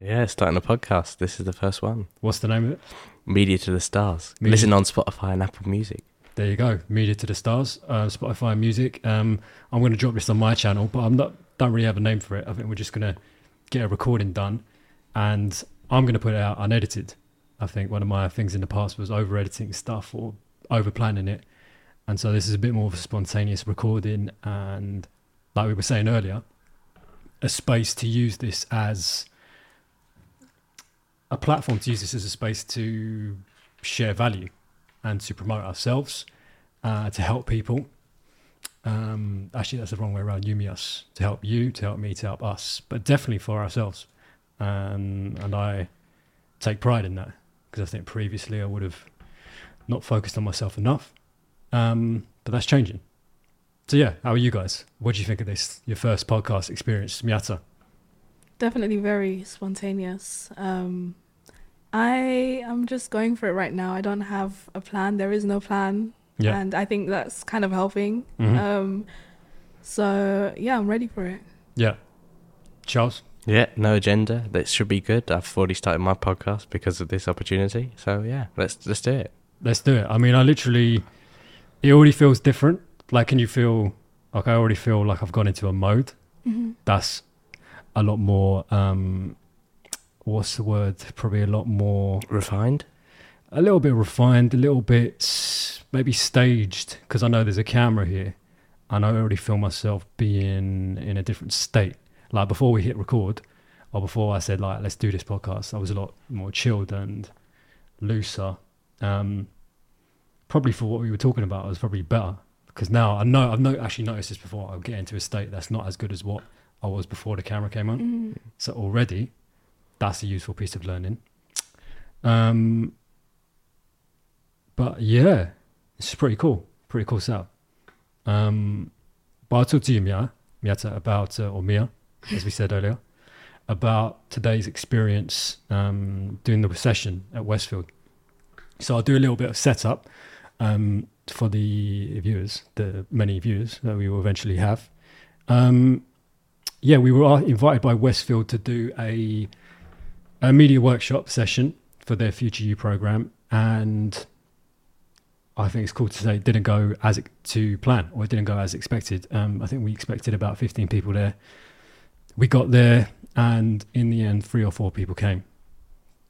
Yeah, starting a podcast. This is the first one. What's the name of it? Media to the Stars. Media- Listen on Spotify and Apple Music. There you go. Media to the Stars, uh, Spotify Music. Um, I'm going to drop this on my channel, but I'm not. Don't really have a name for it. I think we're just going to get a recording done, and I'm going to put it out unedited. I think one of my things in the past was over editing stuff or over planning it, and so this is a bit more of a spontaneous recording, and like we were saying earlier, a space to use this as a platform to use this as a space to share value and to promote ourselves, uh, to help people. Um, actually, that's the wrong way around. You, me, us. To help you, to help me, to help us, but definitely for ourselves. Um, and I take pride in that because I think previously I would have not focused on myself enough. Um, but that's changing. So yeah, how are you guys? What do you think of this? Your first podcast experience, Miata? Definitely very spontaneous. Um, I am just going for it right now. I don't have a plan. There is no plan, Yeah. and I think that's kind of helping. Mhm. Um, so yeah, I'm ready for it. yeah. Charles? Yeah, no agenda. That should be good. I've already started my podcast because of this opportunity. So yeah, let's let's do it. Let's do it. I mean, I literally, it already feels different. Like, can you feel like I already feel like I've gone into a mode that's a lot more, um, what's the word? Probably a lot more, Refined. a little bit refined, a little bit maybe staged because I know there's a camera here and I already feel myself being in a different state. Like, before we hit record, or before I said, like, let's do this podcast, I was a lot more chilled and looser. Um, probably for what we were talking about, I was probably better because now I know I've no, actually noticed this before. I'll get into a state that's not as good as what I was before the camera came on. Mhm. So already, that's a useful piece of learning. Um, but yeah, it's pretty cool. Pretty cool setup. Um, but I'll talk to you, Mia, Miata, about, uh, or Mia, as we said earlier, about today's experience um, doing the session at Westfield. So I'll do a little bit of setup um, for the viewers, the many viewers that we will eventually have. Um, yeah, we were invited by Westfield to do a a media workshop session for their Future You program, and I think it's cool to say it didn't go as to plan, or it didn't go as expected. Um, I think we expected about 15 people there. We got there, and in the end, three or four people came.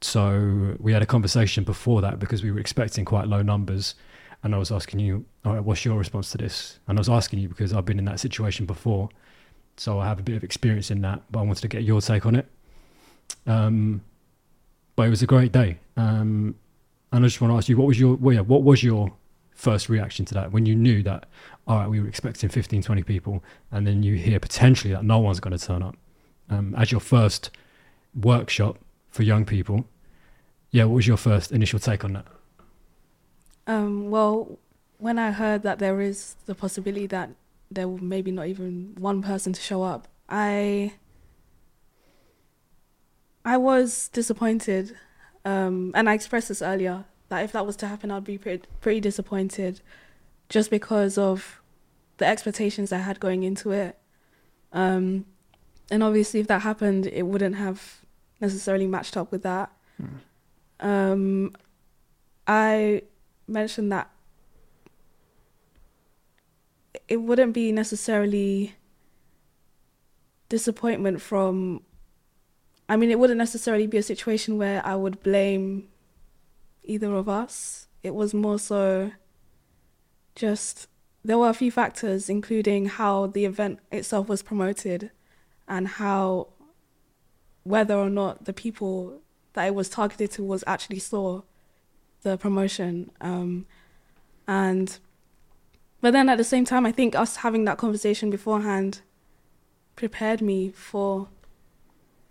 So we had a conversation before that because we were expecting quite low numbers, and I was asking you, all right, what's your response to this? And I was asking you because I've been in that situation before, so I have a bit of experience in that. But I wanted to get your take on it. Um, but it was a great day. Um, and I just want to ask you, what was your, well, yeah, what was your first reaction to that when you knew that, all right, we were expecting 15, 20 people, and then you hear potentially that no one's going to turn up um, as your first workshop for young people. Yeah, what was your first initial take on that? Um, well, when I heard that there is the possibility that there will maybe not even one person to show up, I I was disappointed, um, and I expressed this earlier that if that was to happen, I'd be pretty, pretty disappointed, just because of the expectations I had going into it, um, and obviously if that happened, it wouldn't have necessarily matched up with that. Um, I mentioned that it wouldn't be necessarily disappointment from I mean it wouldn't necessarily be a situation where I would blame either of us. It was more so just there were a few factors including how the event itself was promoted and how whether or not the people that it was targeted to was actually saw the promotion um, and but then at the same time i think us having that conversation beforehand prepared me for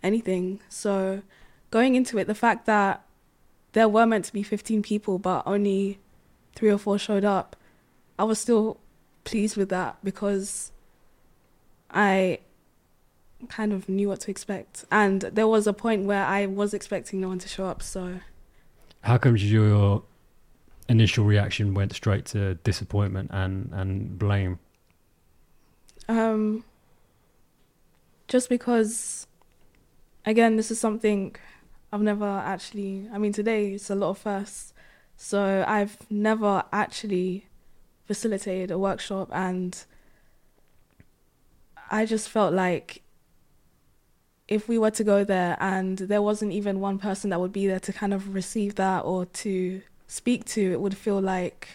anything. So going into it the fact that there were meant to be 15 people but only three or four showed up i was still pleased with that because i kind of knew what to expect. And there was a point where i was expecting no one to show up so How come your initial reaction went straight to disappointment and, and blame? Um, just because again, this is something I've never actually. I mean, today it's a lot of firsts, so I've never actually facilitated a workshop, and I just felt like if we were to go there and there wasn't even one person that would be there to kind of receive that or to speak to, it would feel like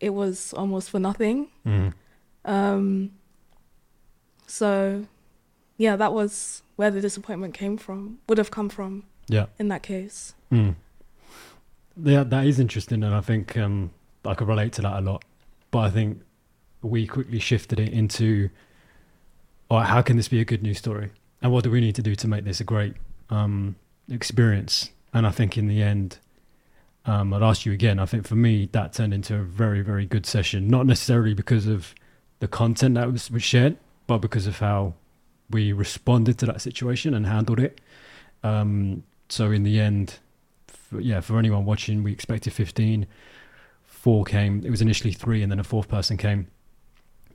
it was almost for nothing. Mm. Um, so, yeah, that was where the disappointment came from, would have come from Yeah. in that case. Mm. Yeah, that is interesting, and I think um, I could relate to that a lot. But I think we quickly shifted it into, all right, how can this be a good news story, and what do we need to do to make this a great um, experience? And I think in the end, um, I'd ask you again. I think for me, that turned into a very, very good session. Not necessarily because of the content that was, was shared, but because of how we responded to that situation and handled it. Um, so in the end, for, yeah, for anyone watching, we expected 15. Four came. It was initially three, and then a fourth person came.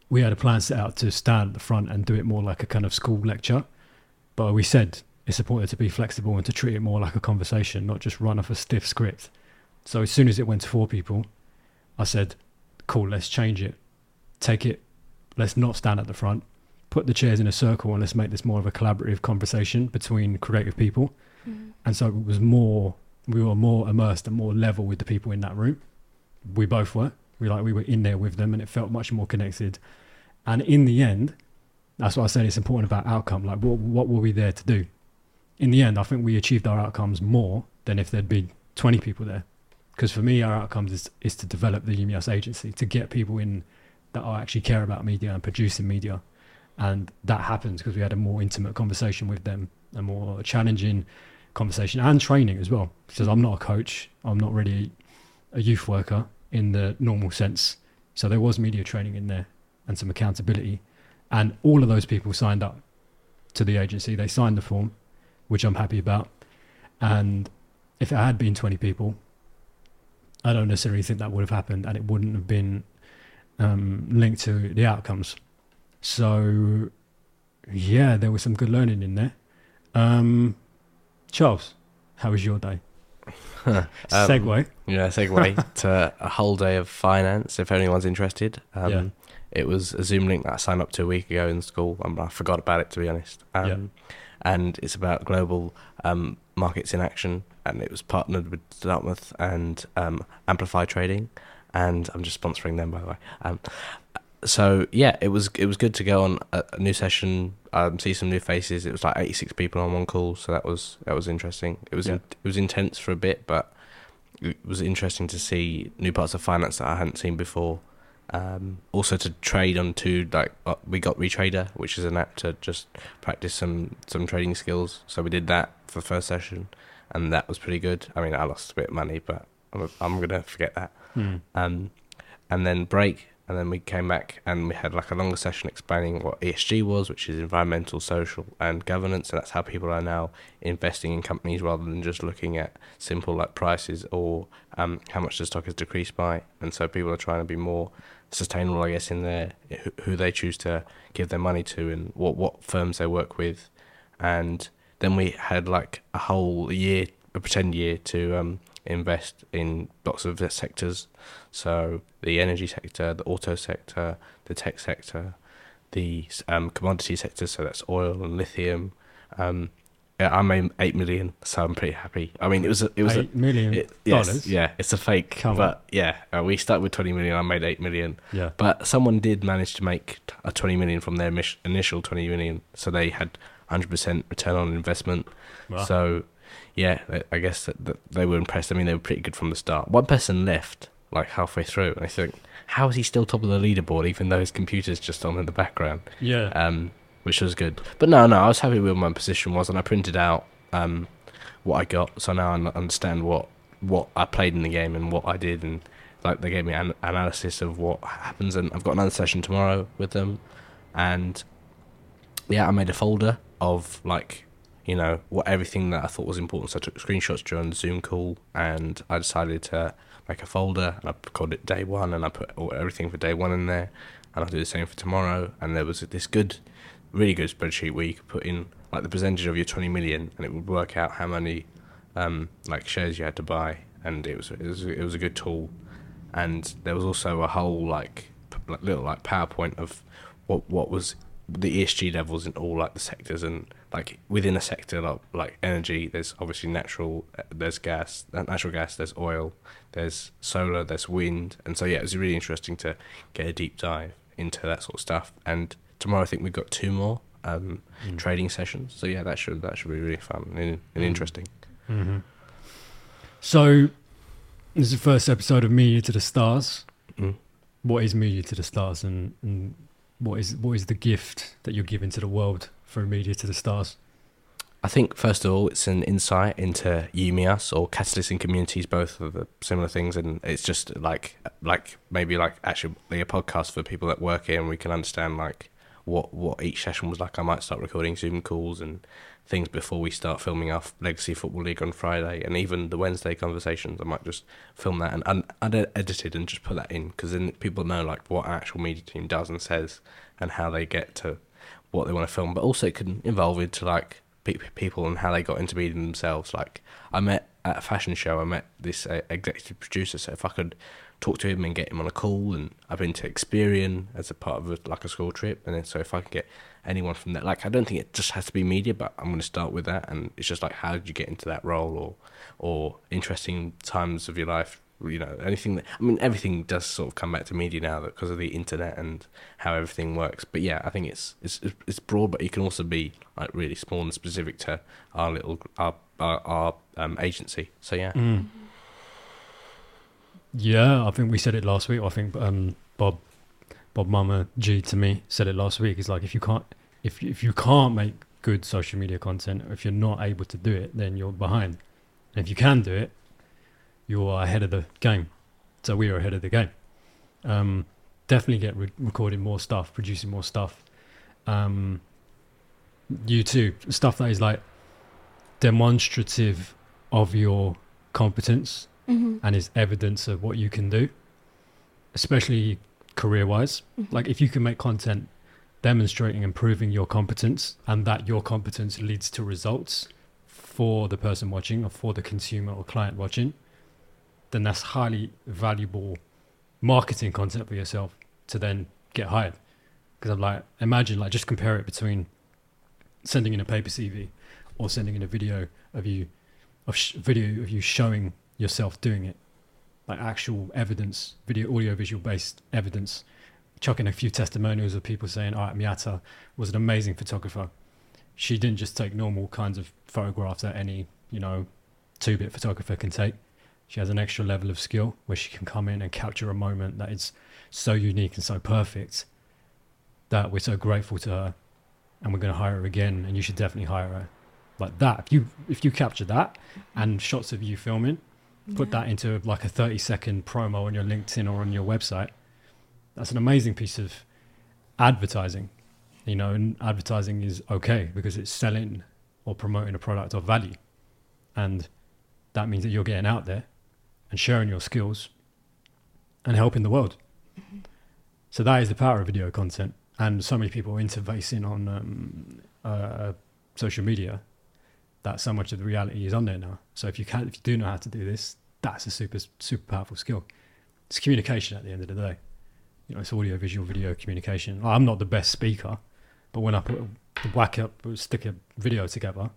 We had a plan set out to stand at the front and do it more like a kind of school lecture, but we said it's important to be flexible and to treat it more like a conversation, not just run off a stiff script. So as soon as it went to four people, I said, "Cool, let's change it. Take it. Let's not stand at the front. Put the chairs in a circle, and let's make this more of a collaborative conversation between creative people." Mm-hmm. and so it was more we were more immersed and more level with the people in that room we both were we like we were in there with them and it felt much more connected and in the end that's what i said it's important about outcome like what, what were we there to do in the end i think we achieved our outcomes more than if there'd been 20 people there because for me our outcomes is, is to develop the YouMeUs agency to get people in that are actually care about media and producing media and that happens because we had a more intimate conversation with them a more challenging conversation and training as well. Because I'm not a coach, I'm not really a youth worker in the normal sense. So there was media training in there and some accountability. And all of those people signed up to the agency. They signed the form, which I'm happy about. And if it had been 20 people, I don't necessarily think that would have happened and it wouldn't have been um, linked to the outcomes. So, yeah, there was some good learning in there. Um, Charles, how was your day? Um, Segway. Yeah, segue to a whole day of finance. If anyone's interested, um, Yeah. it was a Zoom link that I signed up to a week ago in school. Um, I forgot about it to be honest. Um, Yeah. And it's about global um, markets in action, and it was partnered with Dartmouth and um, Amplify Trading, and I'm just sponsoring them by the way. Um, so yeah, it was it was good to go on a, a new session, um, see some new faces. It was like 86 people on one call, so that was that was interesting. It was Yeah. in, it was intense for a bit, but it was interesting to see new parts of finance that I hadn't seen before. Um, also to trade on to like uh, we got Retrader, which is an app to just practice some some trading skills. So we did that for the first session, and that was pretty good. I mean, I lost a bit of money, but I'm, I'm gonna forget that. Hmm. Um, and then break, and then we came back and we had like a longer session explaining what ESG was, which is environmental, social, and governance, and that's how people are now investing in companies rather than just looking at simple like prices or um, how much the stock has decreased by. And so people are trying to be more sustainable, I guess, in their who, who they choose to give their money to and what what firms they work with, and then we had like a whole year, a pretend year to um, invest in lots of sectors. So the energy sector, the auto sector, the tech sector, the um, commodity sector. So that's oil and lithium. Um, yeah, I made eight million, so I'm pretty happy. I mean, it was a, it was a, Eight million it, yes, dollars. yeah, it's a fake, Come on. but yeah, uh, we started with twenty million. I made eight million, Yeah. but someone did manage to make a twenty million from their initial twenty million, so they had hundred percent return on investment. Wow. So, yeah, I- guess that, they were impressed. I mean, they were pretty good from the start. One person left like halfway through, and I think, how is he still top of the leaderboard even though his computer's just on in the background? yeah. um, which was good. But no, no, I was happy with what my position was, and I printed out um, what I got, so now I understand what what I played in the game and what I did, and like they gave me an analysis of what happens. And I've got another session tomorrow with them, and yeah, I made a folder of like you know what everything that I thought was important. So I took screenshots during the Zoom call, and I decided to make a folder, and I called it day one, and I put everything for day one in there, and I'll do the same for tomorrow. And there was this good, really good spreadsheet where you could put in like the percentage of your 20 million, and it would work out how many um, like shares you had to buy, and it was it was it was a good tool, and there was also a whole like, like little like PowerPoint of what what was the ESG levels in all like the sectors and like within a sector like, like energy there's obviously natural uh, there's gas uh, natural gas there's oil there's solar there's wind and so yeah it was really interesting to get a deep dive into that sort of stuff and tomorrow I think we've got two more um, Mm. trading sessions so yeah that should that should be really fun and, and Mm. interesting hmm So, this is the first episode of Media to the Stars. mm. What is Media to the Stars, and, and what is what is the gift that you're giving to the world through Media to the Stars? I think first of all, it's an insight into YouMeUs or catalyst and communities. Both of the similar things, and it's just like like maybe like actually a podcast for people that work here, and we can understand like what what each session was like. I might start recording Zoom calls and things before we start filming our Legacy Football League on Friday, and even the Wednesday conversations. I might just film that and un- unedited and just put that in because then people know like what our actual media team does and says and how they get to what they want to film. But also it can evolve into like pe- people and how they got into media themselves. Like I met at a fashion show, I met this uh, executive producer. So if I could talk to him and get him on a call, and I've been to Experian as a part of a, like a school trip, and then so if I can get anyone from that, like I don't think it just has to be media, but I'm going to start with that, and it's just like how did you get into that role, or or interesting times of your life. You know, anything that I mean, everything does sort of come back to media now because of the internet and how everything works. But yeah, I think it's it's it's broad, but it can also be like really small and specific to our little our our, our um, agency. So yeah, Mm. Yeah, I think we said it last week. I think um, Bob Bob Mama G to me said it last week. It's like if you can't if if you can't make good social media content, if you're not able to do it, then you're behind. And if you can do it, you are ahead of the game. So we are ahead of the game. Um, definitely get re- recording more stuff, producing more stuff. Um, YouTube stuff that is like demonstrative of your competence hmm and is evidence of what you can do, especially career wise. Mm-hmm. Like if you can make content demonstrating and proving your competence and that your competence leads to results for the person watching or for the consumer or client watching, then that's highly valuable marketing content for yourself to then get hired. Because I'm like, imagine like just compare it between sending in a paper CV or sending in a video of you, of sh- video of you showing yourself doing it, like actual evidence, video, audio, visual based evidence, chucking a few testimonials of people saying, "All right, Miata was an amazing photographer. She didn't just take normal kinds of photographs that any you know two bit photographer can take. She has an extra level of skill where she can come in and capture a moment that is so unique and so perfect that we're so grateful to her, and we're going to hire her again. And you should definitely hire her." Like that, if you if you capture that and shots of you filming, put that into like a 30 second promo on your LinkedIn or on your website, that's an amazing piece of advertising. You know, and advertising is okay because it's selling or promoting a product of value. And that means that you're getting out there and sharing your skills and helping the world. So that is the power of video content. And so many people are interfacing on um, uh, social media that so much of the reality is on there now. So if you can, if you do know how to do this, that's a super super powerful skill. It's communication at the end of the day. You know, it's audio, visual, video communication. I'm not the best speaker, but when I put a whack up, stick a video together,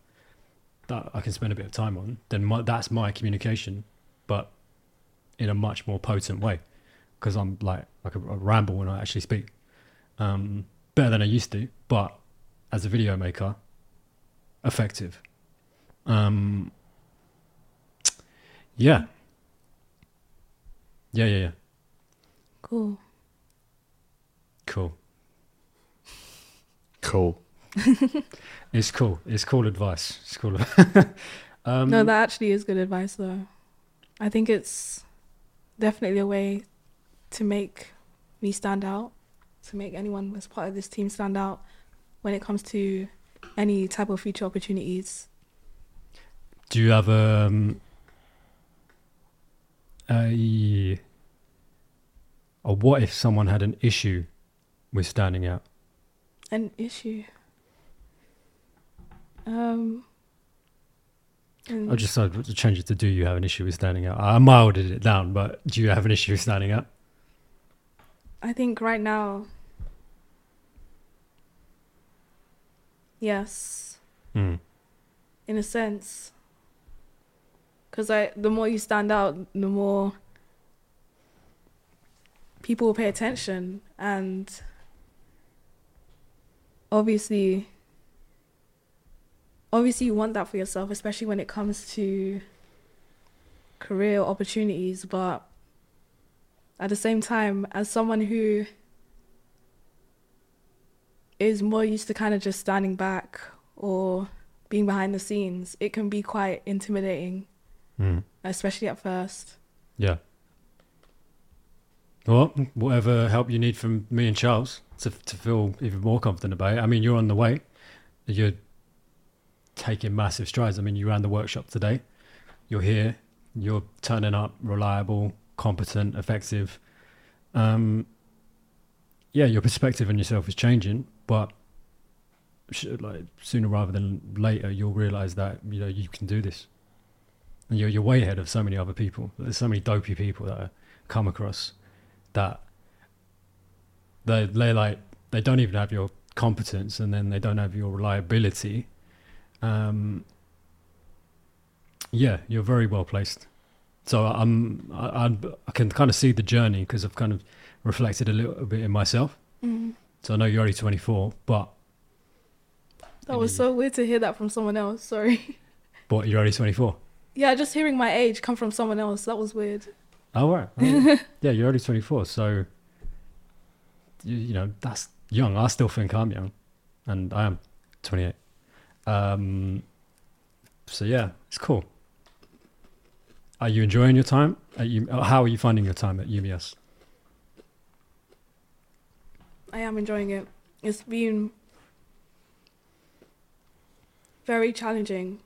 that I can spend a bit of time on, then my, that's my communication, but in a much more potent way, because I'm like like a, a ramble when I actually speak, um, better than I used to. But as a video maker, effective. Um, yeah. Yeah, yeah, yeah. Cool. Cool. cool. It's cool. It's cool advice. It's cool. um, no, that actually is good advice, though. I think it's definitely a way to make me stand out, to make anyone as part of this team stand out when it comes to any type of future opportunities. Do you have um, a or what if someone had an issue with standing out? An issue. Um, I just decided to change it to do you have an issue with standing out? I milded it down, but do you have an issue with standing out? I think right now, yes, Mm. in a sense, because I the more you stand out, the more people will pay attention, and obviously, obviously you want that for yourself, especially when it comes to career opportunities, but at the same time, as someone who is more used to kind of just standing back or being behind the scenes, it can be quite intimidating, Mm. especially at first. Yeah. Well, whatever help you need from me and Charles to to feel even more confident about it. I mean, you're on the way. You're taking massive strides. I mean, you ran the workshop today. You're here. You're turning up, reliable, competent, effective. Um, yeah, your perspective on yourself is changing, but like sooner rather than later, you'll realize that you know you can do this, and you're you're way ahead of so many other people. There's so many dopey people that I come across that they they like they don't even have your competence, and then they don't have your reliability. Um, yeah, you're very well placed. So I'm I, I'm, can kind of see the journey because I've kind of reflected a little bit in myself. Mm. So I know you're only 24, but That was so weird to hear that from someone else. Sorry. but you're only 24. Yeah, just hearing my age come from someone else, that was weird. Oh right, Oh, yeah, you're only 24. So you, you know that's young. I still think I'm young, and I am 28. Um, so yeah, it's cool. Are you enjoying your time? Are you, how are you finding your time at UMS? I am enjoying it. It's been very challenging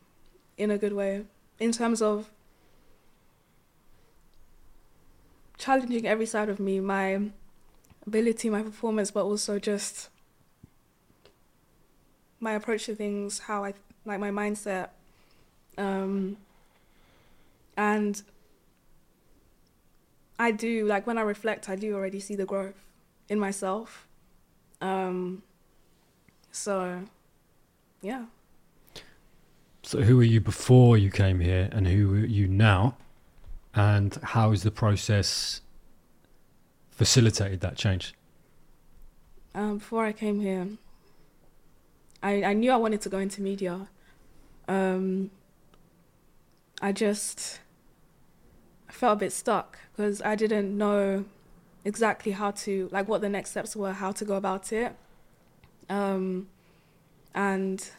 in a good way in terms of challenging every side of me my ability, my performance, but also just my approach to things, how I like my mindset. Um, and I do, like, when I reflect, I do already see the growth in myself. Um, so, yeah. So who were you before you came here, and who are you now? And how has the process facilitated that change? Um, before I came here, I, I knew I wanted to go into media. Um, I just felt a bit stuck because I didn't know exactly how to like what the next steps were, how to go about it. Um, and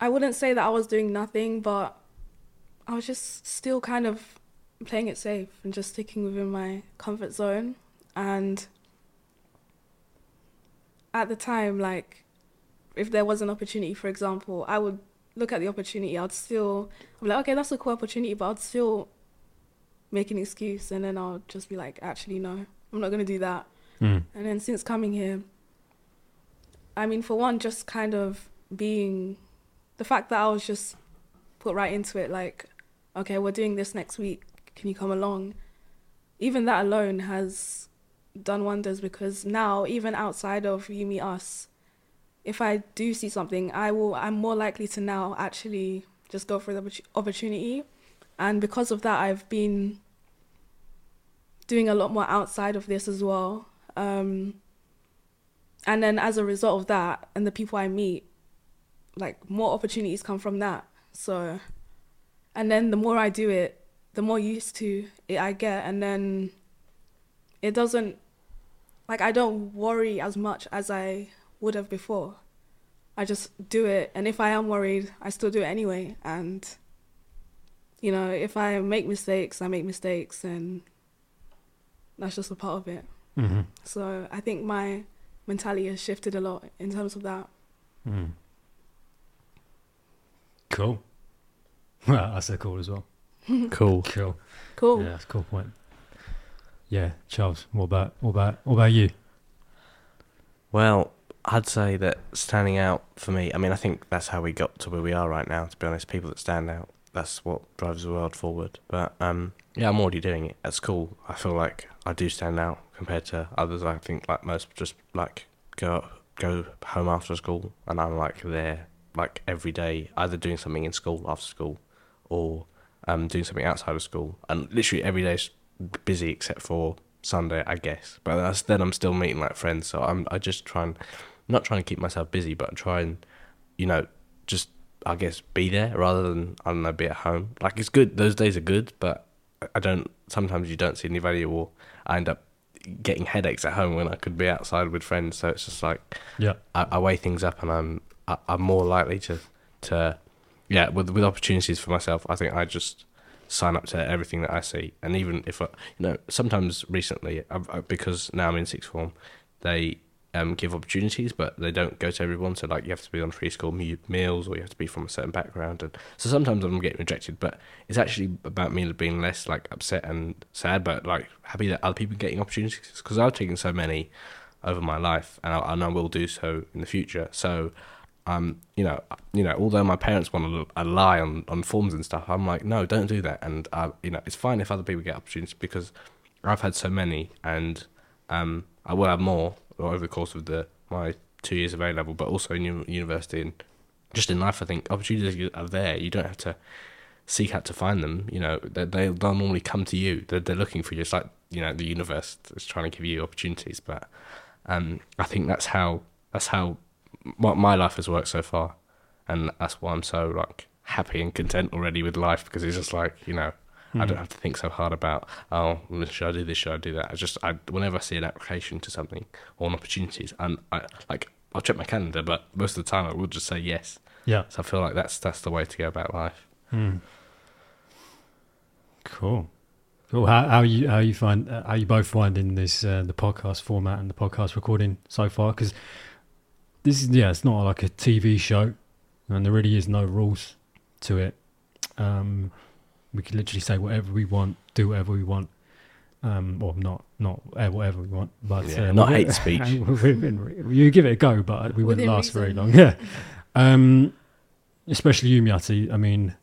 I wouldn't say that I was doing nothing, but I was just still kind of playing it safe and just sticking within my comfort zone. And at the time, like, if there was an opportunity, for example, I would look at the opportunity. I'd still, I'm like, okay, that's a cool opportunity, but I'd still make an excuse, and then I'll just be like, actually, no, I'm not gonna do that. Mm. And then since coming here, I mean, for one, just kind of being the fact that I was just put right into it, like, okay, we're doing this next week. Can you come along? Even that alone has done wonders because now, even outside of you meet us, if I do see something, I will. I'm more likely to now actually just go for the opportunity, and because of that, I've been doing a lot more outside of this as well. Um, and then as a result of that, and the people I meet, like more opportunities come from that. So, and then the more I do it, the more used to it I get, and then it doesn't like I don't worry as much as I would have before. I just do it, and if I am worried, I still do it anyway. And you know, if I make mistakes, I make mistakes, and that's just a part of it. hmm So I think my mentality has shifted a lot in terms of that. Mm. Cool. Well, that's a cool as well. Cool. Cool. Cool. Yeah, that's a cool point. Yeah, Charles. What about what about what about you? Well, I'd say that standing out for me. I mean, I think that's how we got to where we are right now. To be honest, people that stand out. That's what drives the world forward. But um, yeah, I'm already doing it at school. I feel like I do stand out compared to others. I think like most just like go go home after school, and I'm like there like every day, either doing something in school after school, or um doing something outside of school, and literally every day's busy except for Sunday, I guess. But then I'm still meeting like friends, so I'm I just try and not trying to keep myself busy, but I try and you know just I guess be there rather than I don't know be at home. Like it's good; those days are good, but I don't. Sometimes you don't see any value, or I end up getting headaches at home when I could be outside with friends. So it's just like Yeah. I, I weigh things up, and I'm I, I'm more likely to to yeah with with opportunities for myself. I think I just sign up to everything that I see, and even if I, you know sometimes recently I, because now I'm in sixth form, they um, give opportunities, but they don't go to everyone. So like you have to be on free school me- meals, or you have to be from a certain background, and so sometimes I'm getting rejected. But it's actually about me being less like upset and sad, but like happy that other people are getting opportunities because I've taken so many over my life, and I, and I will do so in the future. So. Um, you know, you know. Although my parents want to a lie on, on forms and stuff, I'm like, no, don't do that. And uh, you know, it's fine if other people get opportunities because I've had so many, and um, I will have more over the course of the my two years of A level, but also in university and just in life. I think opportunities are there. You don't have to seek out to find them. You know, they they they'll normally come to you. They're they're looking for you. It's like you know the universe is trying to give you opportunities. But um, I think that's how that's how what my life has worked so far, and that's why I'm so like happy and content already with life because it's just like you know. I don't have to think so hard about oh should I do this should I do that I just I whenever I see an application to something or an opportunities and I like I'll check my calendar but most of the time I will just say yes Yeah. so I feel like that's that's the way to go about life Hmm. Cool. Cool. How how you how you find uh, how you both finding this uh, the podcast format and the podcast recording so far? Because this is yeah, it's not like a TV show, and there really is no rules to it. Um, we can literally say whatever we want, do whatever we want. Um, or not not uh, whatever we want, but Yeah, uh, not we- hate speech. within- you give it a go, but we wouldn't Within last very long. Yeah. Um, especially you, Miati. I mean,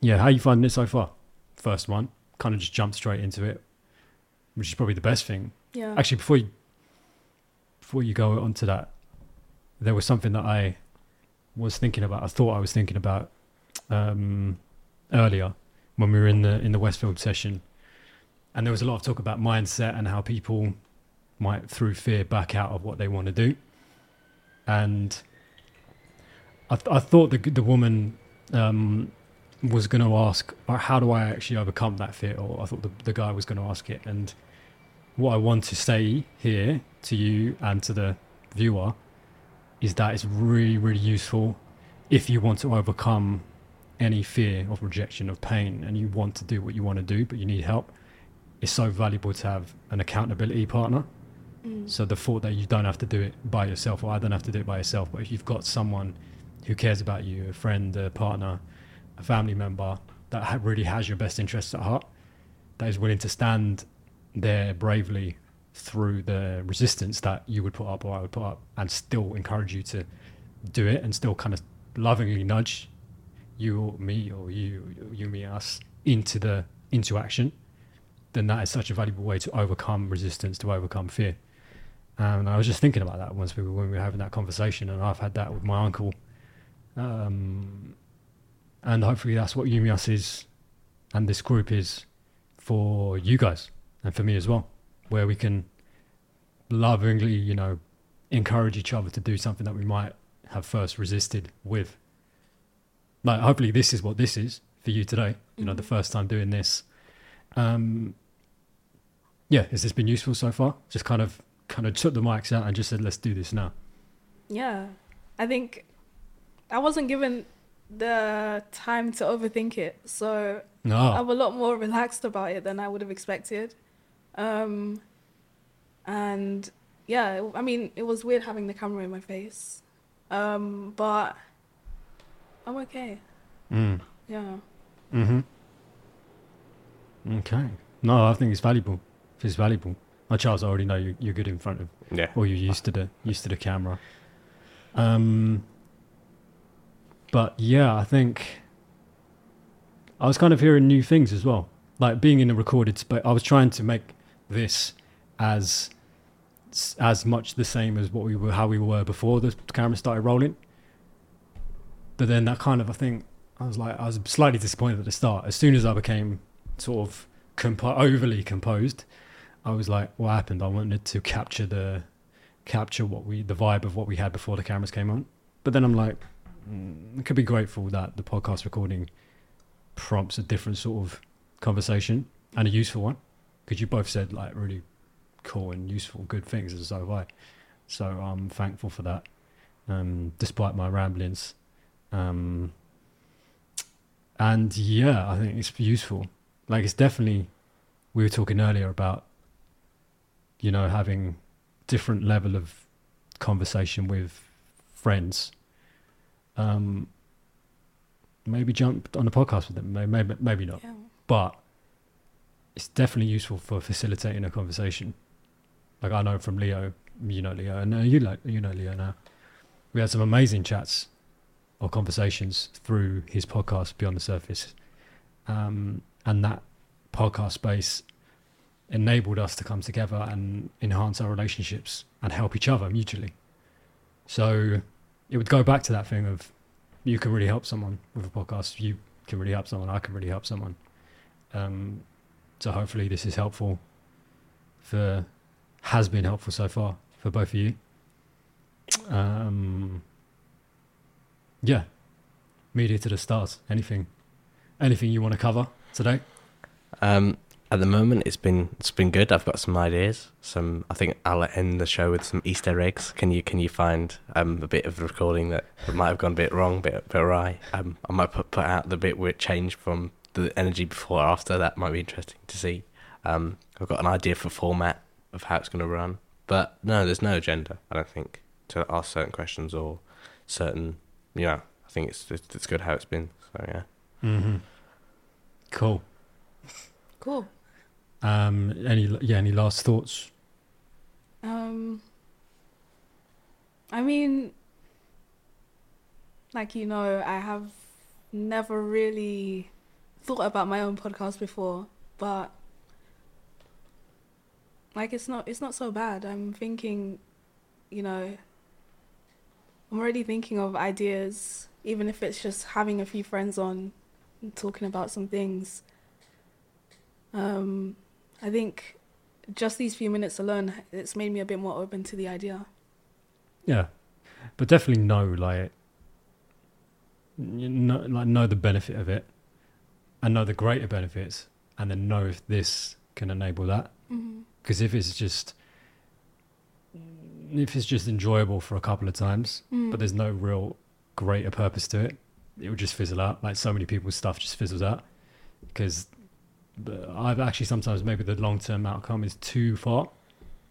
yeah, how you finding it so far? First one, kind of just jumped straight into it, which is probably the best thing. Yeah. Actually, before you before you go on to that, there was something that I was thinking about. I thought I was thinking about um, earlier when we were in the in the Westfield session, and there was a lot of talk about mindset and how people might, through fear, back out of what they want to do. And I, th- I thought the the woman um, was going to ask, "Uh, "How do I actually overcome that fear?" Or I thought the, the guy was going to ask it, and what I want to say here to you and to the viewer is that it's really, really useful if you want to overcome any fear of rejection, of pain, and you want to do what you want to do, but you need help. It's so valuable to have an accountability partner. Mm. So the thought that you don't have to do it by yourself, or I don't have to do it by yourself, but if you've got someone who cares about you, a friend, a partner, a family member that really has your best interests at heart, that is willing to stand there bravely through the resistance that you would put up or I would put up, and still encourage you to do it, and still kind of lovingly nudge you or me or you, you me us into the into action, then that is such a valuable way to overcome resistance, to overcome fear. And I was just thinking about that once we were when we were having that conversation, and I've had that with my uncle. Um, and hopefully that's what YouMeUs is, and this group is for you guys and for me as well, where we can lovingly, you know, encourage each other to do something that we might have first resisted with. Like, hopefully, this is what this is for you today. You know, the Mhm. first time doing this. Um, yeah, has this been useful so far? Just kind of, kind of took the mics out and just said, "Let's do this now." Yeah. I think I wasn't given the time to overthink it. So No, I'm a lot more relaxed about it than I would have expected. Um, and yeah, I mean, it was weird having the camera in my face. Um, but I'm okay. mm. Yeah. Mm-hmm. Okay. No, I think it's valuable. It's valuable. Oh, Charles, I already know you, you're good in front of, Yeah. or you're used to the used to the camera. Um, but yeah, I think I was kind of hearing new things as well. Like being in a recorded space, I was trying to make this as as much the same as what we were, how we were before the camera started rolling. But then that kind of, I think, I was like, I was slightly disappointed at the start. As soon as I became sort of overly composed, I was like, what happened? I wanted to capture the capture what we the vibe of what we had before the cameras came on. But then I'm like, mm, I could be grateful that the podcast recording prompts a different sort of conversation and a useful one because you both said like really cool and useful, good things, and so have I. So I'm thankful for that, um, despite my ramblings. Um, and yeah, I think it's useful. Like it's definitely. We were talking earlier about, you know, having different level of conversation with friends. Um, maybe jump on a podcast with them. Maybe maybe, maybe not Yeah. but it's definitely useful for facilitating a conversation. Like I know from Leo, you know Leo, and uh, you like you know Leo now. We had some amazing chats or conversations through his podcast Beyond the Surface, um, and that podcast space enabled us to come together and enhance our relationships and help each other mutually. So it would go back to that thing of you can really help someone with a podcast. You can really help someone. I can really help someone. Um, so hopefully this is helpful for has been helpful so far for both of you. Um, yeah, media to the stars. Anything, anything you want to cover today? Um, at the moment, it's been it's been good. I've got some ideas. Some I think I'll end the show with some Easter eggs. Can you can you find um a bit of the recording that might have gone a bit wrong, bit bit awry? Um, I might put put out the bit where it changed from the energy before or after. That might be interesting to see. Um, I've got an idea for format of how it's going to run, but no, there's no agenda. I don't think to ask certain questions or certain. You know, I think it's it's, it's good how it's been. So yeah. Mm-hmm. Cool. Cool. Um, any yeah, any last thoughts? Um, I mean, like you know, I have never really thought about my own podcast before, but like it's not it's not so bad. I'm thinking, you know, I'm already thinking of ideas, even if it's just having a few friends on and talking about some things. Um, I think just these few minutes alone, it's made me a bit more open to the idea. Yeah, but definitely know like you know, like know the benefit of it, and know the greater benefits, and then know if this can enable that. Mm-hmm. Because if it's just if it's just enjoyable for a couple of times, Mm. but there's no real greater purpose to it, it would just fizzle out. Like so many people's stuff just fizzles out because I've actually sometimes maybe the long term outcome is too far.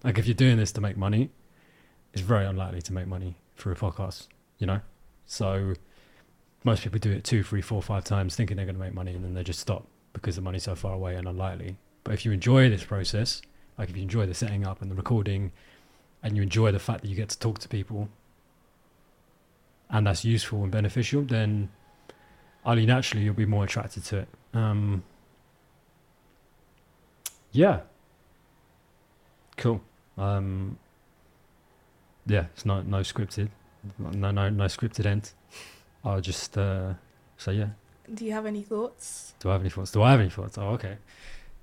Like if you're doing this to make money, it's very unlikely to make money through a podcast, you know? So most people do it two, three, four, five times thinking they're going to make money and then they just stop because the money's so far away and unlikely. But if you enjoy this process, like if you enjoy the setting up and the recording and you enjoy the fact that you get to talk to people and that's useful and beneficial, then only naturally you'll be more attracted to it. Um, yeah. Cool. Um, yeah, it's not no scripted, no no no scripted end. I'll just uh, say yeah. Do you have any thoughts? Do I have any thoughts? Do I have any thoughts? Oh, okay.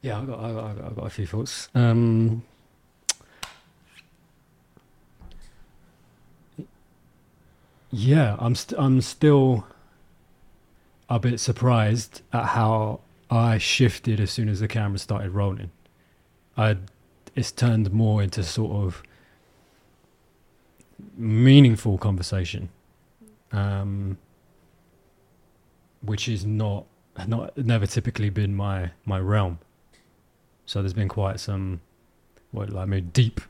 Yeah, I got I got, I got, I got a few thoughts. Um, yeah, I'm st- I'm still a bit surprised at how I shifted as soon as the camera started rolling. I it's turned more into sort of meaningful conversation, um, which is not not never typically been my my realm. So there's been quite some, what I mean, deep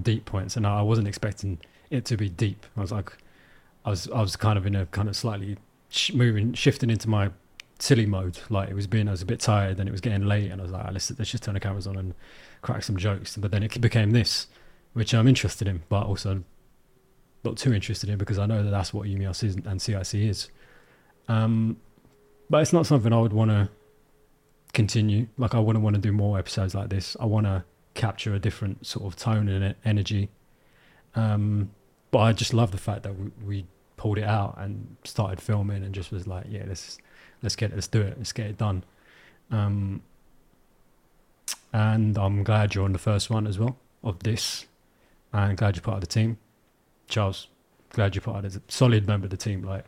deep points, and I wasn't expecting it to be deep. I was like, I was I was kind of in a kind of slightly sh- moving shifting into my silly mode. Like it was being, I was a bit tired, and it was getting late, and I was like, "Ah, let's let's just turn the cameras on and crack some jokes. But then it became this, which I'm interested in, but also not too interested in because I know that that's what is and CIC is. Um, but it's not something I would want to continue. Like I wouldn't want to do more episodes like this. I want to capture a different sort of tone and energy. Um, but I just love the fact that we, we pulled it out and started filming and just was like, yeah, let's let's get let's do it, let's get it done. Um, and I'm glad you're on the first one as well of this, and glad you're part of the team. Charles, glad you're part of the solid member of the team, like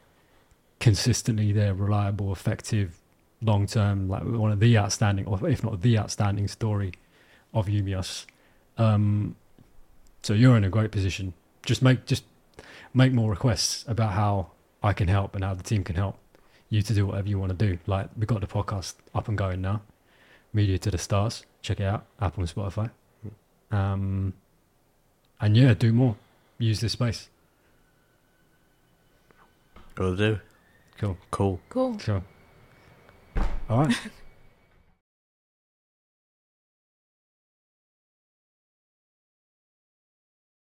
consistently there, reliable, effective, long term, like one of the outstanding, or if not the outstanding story of YouMeUs. Um, so you're in a great position. Just make just make more requests about how I can help and how the team can help you to do whatever you want to do. Like we got the podcast up and going now. Media to the Stars. Check it out. Apple and Spotify. Um, and yeah, do more. Use this space. Will do. Cool. Cool. Cool. Sure. All right.